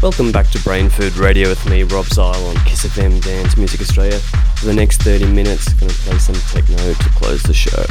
Welcome back to Brain Food Radio with me, Rob Zile on Kiss FM Dance Music Australia. For the next 30 minutes, going to play some techno to close the show.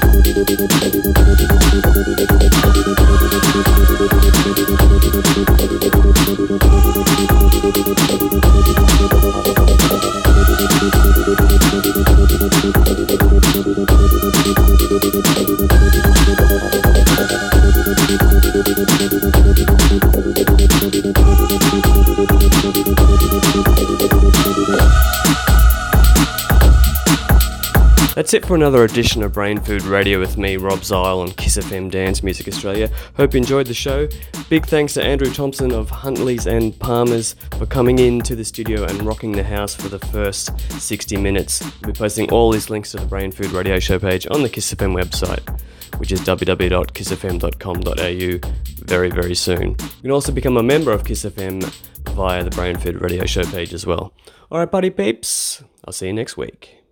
Thank you. That's it for another edition of Brain Food Radio with me, Rob Zile on Kiss FM Dance Music Australia. Hope you enjoyed the show. Big thanks to Andrew Thompson of Huntleys and Palmer's for coming into the studio and rocking the house for the first 60 minutes. We'll be posting all these links to the Brain Food Radio show page on the Kiss FM website, which is www.kissfm.com.au very, very soon. You can also become a member of Kiss FM via the Brain Food Radio show page as well. Alright, buddy peeps, I'll see you next week.